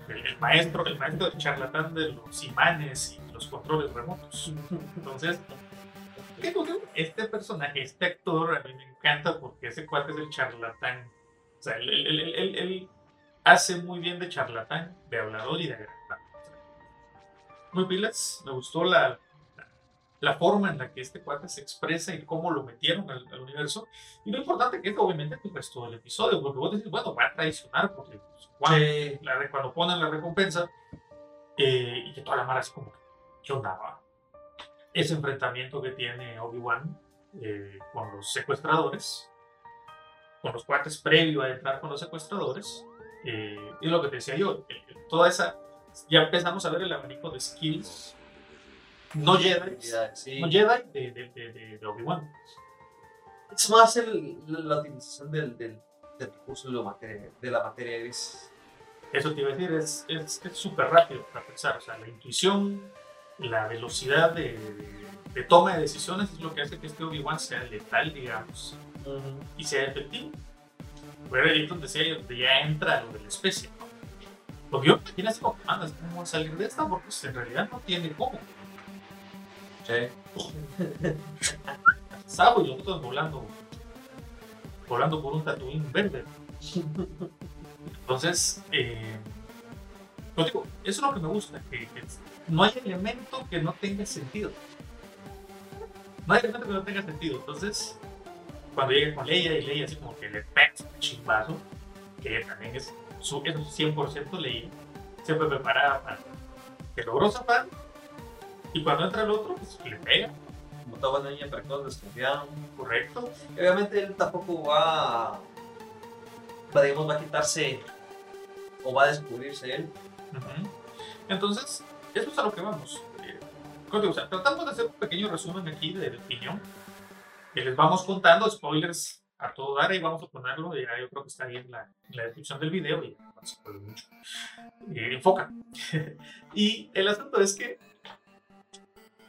El, el maestro, el maestro del charlatán de los imanes y los controles remotos. Entonces, este personaje, este actor, a mí me encanta porque ese cuate es el charlatán. O sea, él, él- él- él- él hace muy bien de charlatán, de hablador y de agradable. Muy pilas, me gustó la, la, forma en la que este cuate se expresa y cómo lo metieron al, al universo. Y lo importante que es, obviamente, pues todo el episodio, porque vos decís, bueno, va a traicionar porque pues, Juan Sí. la cuando ponen la recompensa eh, y que toda la mara así como ¿qué onda? va?". Ese enfrentamiento que tiene Obi-Wan eh, con los secuestradores, con los cuates previo a entrar con los secuestradores, eh, y lo que te decía yo, eh, toda esa, ya empezamos a ver el abanico de skills no Jedi, Sí. no Jedi de, de, de, de- Obi-Wan. Es más el, la, la utilización del, del, del recurso de la materia, de la materia gris. Eso te iba a decir, es es es súper rápido para pensar. O sea, la intuición, la velocidad de, toma de decisiones es lo que hace que este Obi-Wan sea letal, digamos, y sea efectivo. Pero ahí es donde, se- donde ya entra lo de la especie. ¿No? Lo que yo me imagino es como, "Anda, ¿cómo va a salir de esta? Porque pues, en realidad no tiene cómo. Sí. Sabo y nosotros volando, volando por un Tatooine verde. Entonces, eh, pues digo, eso es lo que me gusta, que, que no hay elemento que no tenga sentido. No hay elemento que no tenga sentido. Entonces, cuando llega con Leia y Leia así como que le pega un chimbazo, que ella también es, su, es 100% Leia, siempre preparada para que logró zafar, y cuando entra el otro, pues le pega, toda buena niña, para que desconfiaban. correcto. Y Obviamente él tampoco va, a- digamos, va a quitarse o va a descubrirse él. Ujú. Entonces, eso es a lo que vamos. Eh, ¿cómo te gusta? tratamos de hacer un pequeño resumen aquí de, de opinión. Que les vamos contando spoilers a todo dar y vamos a ponerlo. Ya yo creo que está ahí en la, en la descripción del video y se puede mucho. Eh, enfoca. y el asunto es que.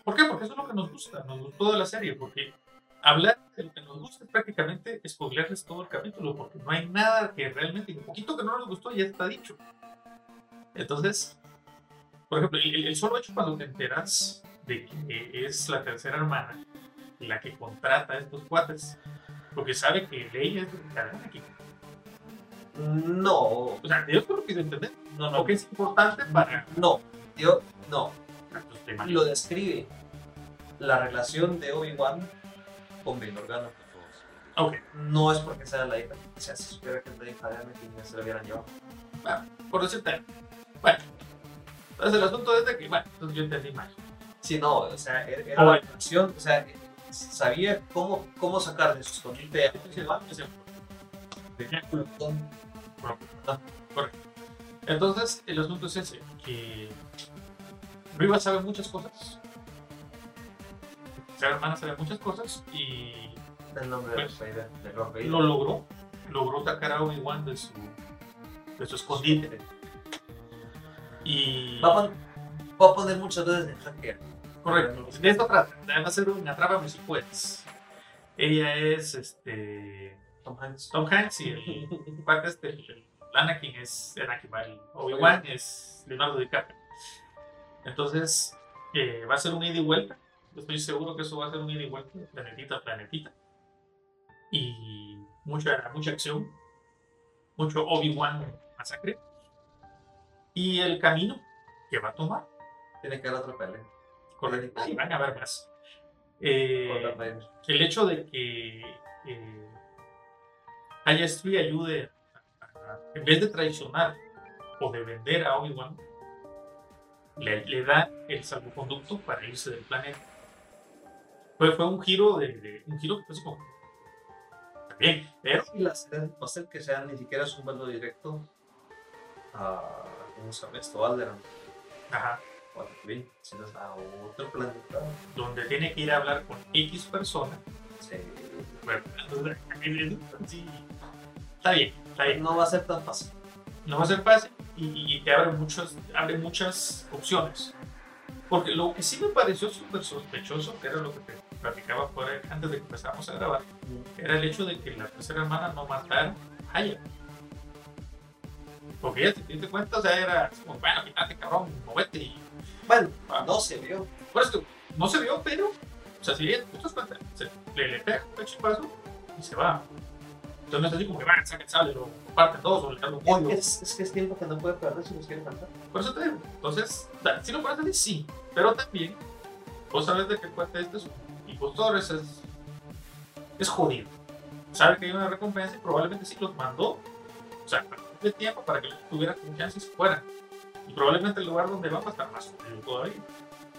¿Por qué? Porque eso es lo que nos gusta. Nos gustó de la serie. Porque hablar de lo que nos gusta es prácticamente spoilerles todo el capítulo. Porque no hay nada que realmente. Un poquito que no nos gustó ya está dicho. Entonces, por ejemplo, el, el solo hecho cuando te enteras de que es la tercera hermana la que contrata a estos cuates, porque sabe que Leia es de aquí. No, O sea, yo creo que entender no, no. que es importante para. No, yo, no. Lo describe la relación de Obi-Wan con Bail Organa. Ok, No es porque sea la hija. O sea, si supiera que es la hija realmente ya se la hubieran llevado. por decirte. Bueno, entonces el asunto es de que, bueno, entonces yo entendí mal. Sí, no, o sea, era, era Ah, la bueno. relación, o sea, sabía cómo, cómo sacar de su escondite a Obi-Wan. Tenía Plutón. Entonces, el asunto es ese, que Riva sabe muchas cosas. Esa hermana sabe muchas cosas y El nombre Pues, de Vader. lo logró. Logró sacar a Obi-Wan de su, de su escondite. Y... Va a, pon- va a poner muchas veces en hacker. Correcto. De esto trata. Va a ser una si puedes. Ella es este, Tom Hanks. Tom Hanks y el cuate este, el, Anakin es Anakin Valley, Obi-Wan es Leonardo DiCaprio. Entonces, eh, va a ser un ida y vuelta. Estoy seguro que eso va a ser un ida y vuelta, planetita a planetita. Y mucha, mucha acción, mucho Obi-Wan masacre. Y el camino que va a tomar. Tiene que haber otra pelea. Correcto. Y van a haber más. Eh, el hecho de que eh, Haya Spree ayude, a- a- en vez de traicionar o de vender a Obi-Wan, le, le da el salvoconducto para irse del planeta. Fue, fue un giro de, de- un giro que fue así como también, pero del pastel que sea ni siquiera es un vuelo directo a. ¿Cómo se llama esto? Ajá, O a Tatooine, sino a otro planeta. donde tiene que ir a hablar con X persona. Sí. Sí, está bien, está bien. No va a ser tan fácil. no va a ser fácil y, y te abre, muchos, abre muchas opciones. Porque lo que sí me pareció súper sospechoso, que era lo que te platicaba fuera antes de que empezáramos a grabar, era el hecho de que la tercera hermana no matara a Haya. Porque ella, si te diste cuenta, o sea, era como, bueno, quítate, cabrón, movete y... Bueno, Ah. no se vio. Por eso, no se vio, pero, o sea, si ella, tú te das cuenta, se- le, le pega un chispazo y se va. Entonces no es así como que, va, saca el sable, lo parten todos o le dan un pollo. Es, es que es tiempo que no puede perder si nos quiere cantar. Por eso te digo. Entonces, da- si lo pones así, sí. Pero también, vos sabes de qué cuenta este impostor, es, es, es jodido. Sabe que hay una recompensa y probablemente sí los mandó. O sea, de tiempo para que tuviera confianza y se fuera. Y probablemente el lugar donde va va a estar más jodido todavía.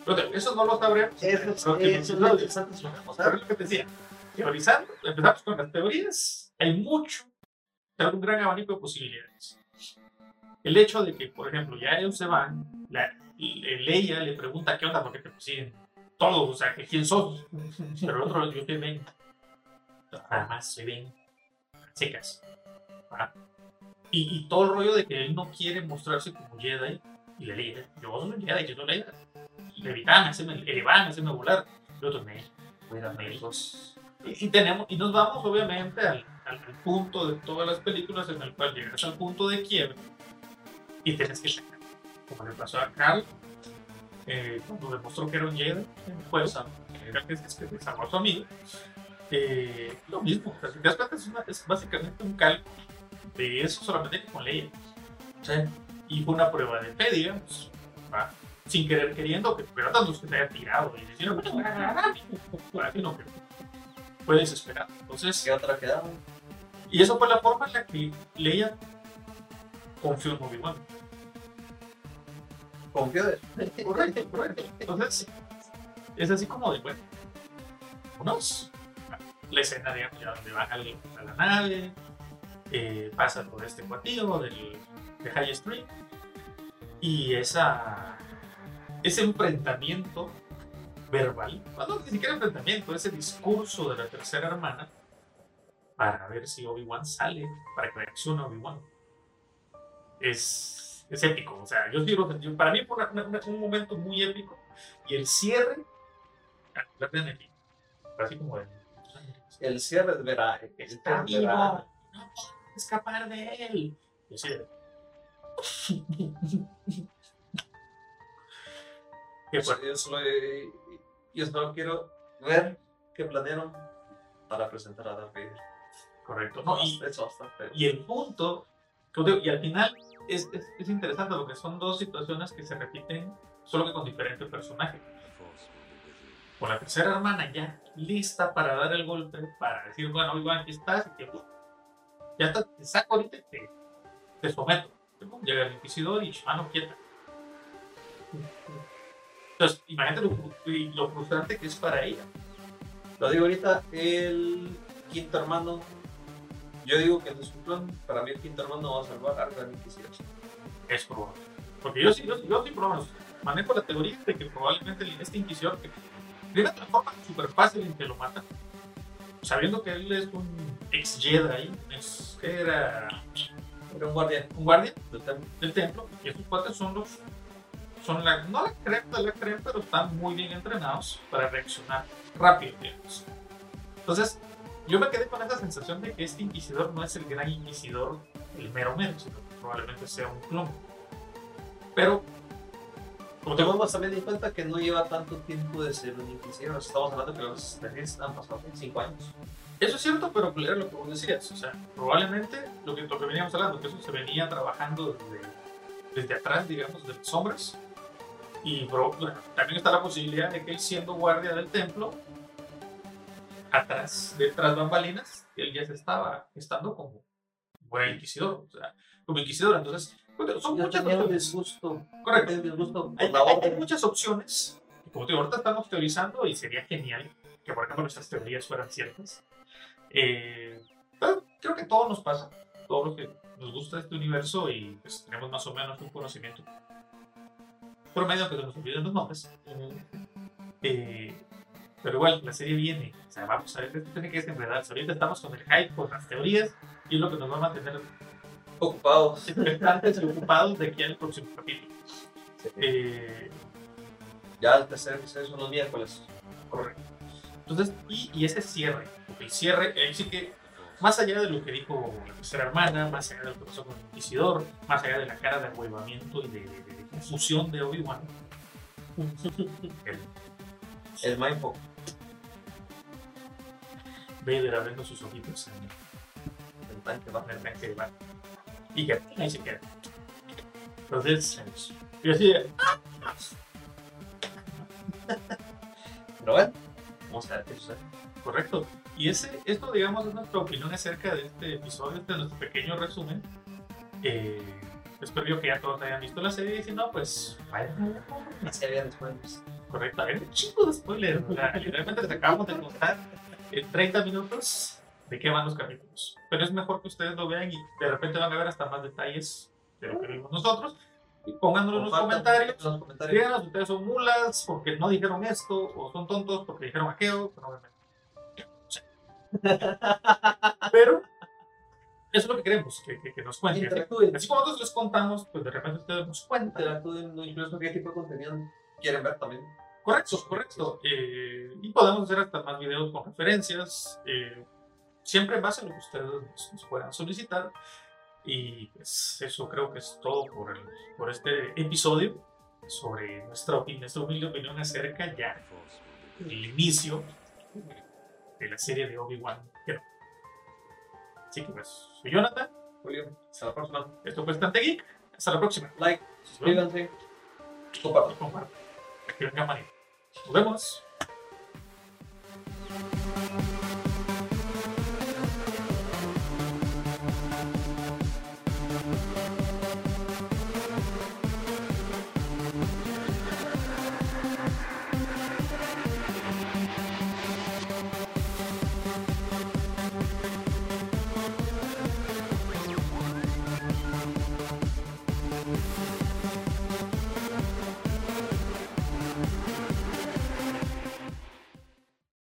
Pero te- eso no lo sabremos. Eso, eso es lo si lo vamos a ¿Sabes ver. lo que te decía? Teorizando, empezamos con las teorías. Hay mucho, hay un gran abanico de posibilidades. El hecho de que, por ejemplo, ya ellos se van, la, Leia le pregunta qué onda porque te persiguen todos, o sea, que quién sos. Pero el otro, yo te ven. Nada más se ven secas. Y, y todo el rollo de que él no quiere mostrarse como Jedi. Y le dice, yo soy Jedi, yo soy Leia. Levitan, hacerme, elevan, hacerme volar. El otro, me amigos. Y, y tenemos, y nos vamos obviamente al, al- punto de todas las películas en el cual llegas al punto de quiebre y tienes que sacar. Como le pasó a Carl eh, cuando demostró que era un Jedi juego, era que, es que salvó a su amigo. Eh, lo mismo, o sea, si te das cuenta, es, una- es básicamente un calco de eso solamente que con Leia. Y fue una prueba de fe, digamos. ¿va? Sin querer queriendo, que pero tantos que te haya tirado y decir, "No, para ti no, que fue desesperado. Entonces, ¿Qué otra quedaba? y eso fue la forma en la que Leia confió en Obi-Wan. Confío de. Correcto, correcto. Entonces, es así como de, bueno, unos, la escena, digamos, ya donde al- a la nave, eh, pasa por este cuartillo del, de High Street, y esa, ese enfrentamiento verbal, bueno, ni siquiera enfrentamiento, ese discurso de la tercera hermana, para ver si Obi-Wan sale, para que reaccione Obi-Wan. Es, es épico, o sea, yo digo, para mí fue una- una- una- un momento muy épico, y el cierre, a la aquí, así como de, El cierre es verá. Está vivo, no escapar de él. Y así de- Qué fuerte. Yo solo, yo solo quiero ver qué planearon para presentar a Darth Vader. Correcto. No, y, Eso bastante. y el punto, y al final es, es, es interesante porque son dos situaciones que se repiten, solo que con diferentes personajes. Con la tercera hermana ya lista para dar el golpe, para decir, bueno, Obi-Wan, aquí estás, y que ya está, te saco ahorita y te, te someto. Llega el inquisidor y mano quieta. Entonces, imagínate lo, lo frustrante que es para ella. Lo digo ahorita, el quinto hermano. Yo digo que no es un plan. Para mí, el quinto hermano va a salvar a Gran Inquisidor. Es probable. Porque yo sí, yo, yo sí, por lo menos, manejo la teoría de que probablemente este inquisidor, que de una forma súper fácil en que lo mata, sabiendo que él es un ex Jedi, es, era Era un guardián un guardia del del templo, y estos cuates son los, son la, no la crema de la crema, pero están muy bien entrenados para reaccionar rápido, digamos. Entonces, yo me quedé con esa sensación de que este inquisidor no es el gran inquisidor el mero mero, sino que probablemente sea un clon. Pero, como te Tomamos también en cuenta que no lleva tanto tiempo de ser un inquisidor. Estamos hablando que los series han pasado 5 años. Eso es cierto, pero era lo que vos decías. O sea, probablemente lo que, lo que veníamos hablando, que eso se venía trabajando desde, desde atrás, digamos, de las sombras. Y bro, bueno, también está la posibilidad de que él, siendo guardia del templo, atrás, detrás bambalinas, él ya se estaba estando como buen inquisidor. O sea, como inquisidor. Entonces, pues, son Ya muchas opciones. disgusto. Correcto. disgusto Hay, hay- hay muchas opciones. Como te digo, ahorita estamos teorizando y sería genial que, por ejemplo, nuestras teorías fueran ciertas. Eh, pero creo que todo nos pasa. Todos los que nos gusta este universo y pues, tenemos más o menos un conocimiento promedio que nos olviden los nombres. Eh, pero igual, la serie viene. O sea, vamos a ver, esto tiene que desenredarse. Ahorita estamos con el hype, con las teorías y es lo que nos va a mantener Ocupados. expectantes y ocupados de aquí al próximo capítulo. Eh, Ya el tercer episodio son los miércoles. Correcto. Entonces, y, y ese cierre, porque el cierre, ahí sí que, más allá de lo que dijo la tercera hermana, más allá de lo que pasó con el Inquisidor, más allá de la cara de ahuevamiento y de, de- de confusión de Obi-Wan, el El Mindfuck. Vader abriendo sus ojitos en El tanque va. el tanque Bar. Y que ahí se queda. Entonces, yo así, de, Pero bueno, a ver. Correcto. Y ese, esto, digamos, es nuestra opinión acerca de este episodio, este es nuestro pequeño resumen. Eh, espero yo que ya todos hayan visto la serie y si no, pues vayan. Se vean después. Correcto, hay un chingo de spoilers. O sea, literalmente les acabamos de contar en 30 minutos de qué van los capítulos. Pero es mejor que ustedes lo vean y de repente van a ver hasta más detalles de lo que vimos nosotros. Y pónganlo en los comentarios. En los comentarios. Díganos, ustedes son mulas porque no dijeron esto, o son tontos porque dijeron aquello, pero obviamente. Pero eso es lo que queremos, que, que, que nos cuenten. Así, Interactúen. así como nosotros les contamos, pues de repente ustedes nos cuentan. Interactúen, incluso qué tipo de contenido quieren ver también. Correcto, correcto. Eh, y podemos hacer hasta más videos con referencias, eh, siempre en base a lo que ustedes nos, nos puedan solicitar. Y pues eso creo que es todo por, el- por este episodio sobre nuestra opinión, nuestra opinión acerca ya del inicio de la serie de Obi-Wan. Así que pues, soy Jonathan, Julio, hasta la próxima. esto fue Estante Geek, hasta la próxima. Like, suscríbanse, compartan. Compartan. Activen campanita. Nos vemos.